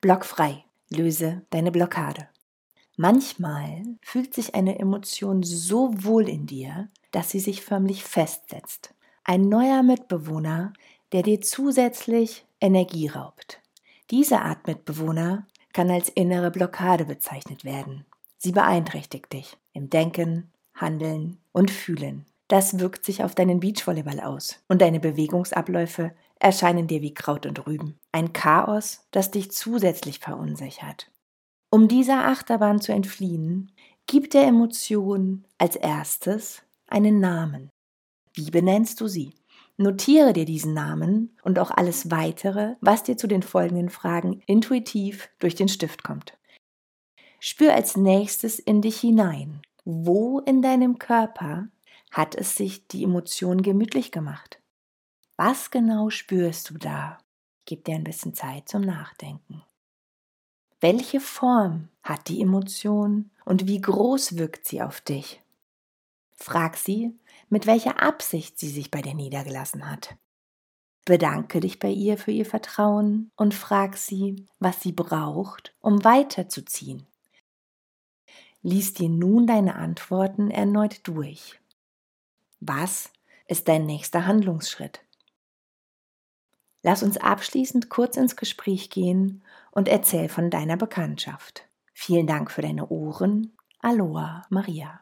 Blockfrei. Löse deine Blockade. Manchmal fühlt sich eine Emotion so wohl in dir, dass sie sich förmlich festsetzt. Ein neuer Mitbewohner, der dir zusätzlich Energie raubt. Diese Art Mitbewohner kann als innere Blockade bezeichnet werden. Sie beeinträchtigt dich im Denken, Handeln und Fühlen. Das wirkt sich auf deinen Beachvolleyball aus und deine Bewegungsabläufe erscheinen dir wie Kraut und Rüben. Ein Chaos, das dich zusätzlich verunsichert. Um dieser Achterbahn zu entfliehen, gib der Emotion als erstes einen Namen. Wie benennst du sie? Notiere dir diesen Namen und auch alles weitere, was dir zu den folgenden Fragen intuitiv durch den Stift kommt. Spür als nächstes in dich hinein. Wo in deinem Körper hat es sich die Emotion gemütlich gemacht? Was genau spürst du da? Gib dir ein bisschen Zeit zum Nachdenken. Welche Form hat die Emotion und wie groß wirkt sie auf dich? Frag sie, mit welcher Absicht sie sich bei dir niedergelassen hat. Bedanke dich bei ihr für ihr Vertrauen und frag sie, was sie braucht, um weiterzuziehen. Lies dir nun deine Antworten erneut durch. Was ist dein nächster Handlungsschritt? Lass uns abschließend kurz ins Gespräch gehen und erzähl von deiner Bekanntschaft. Vielen Dank für deine Ohren. Aloha, Maria.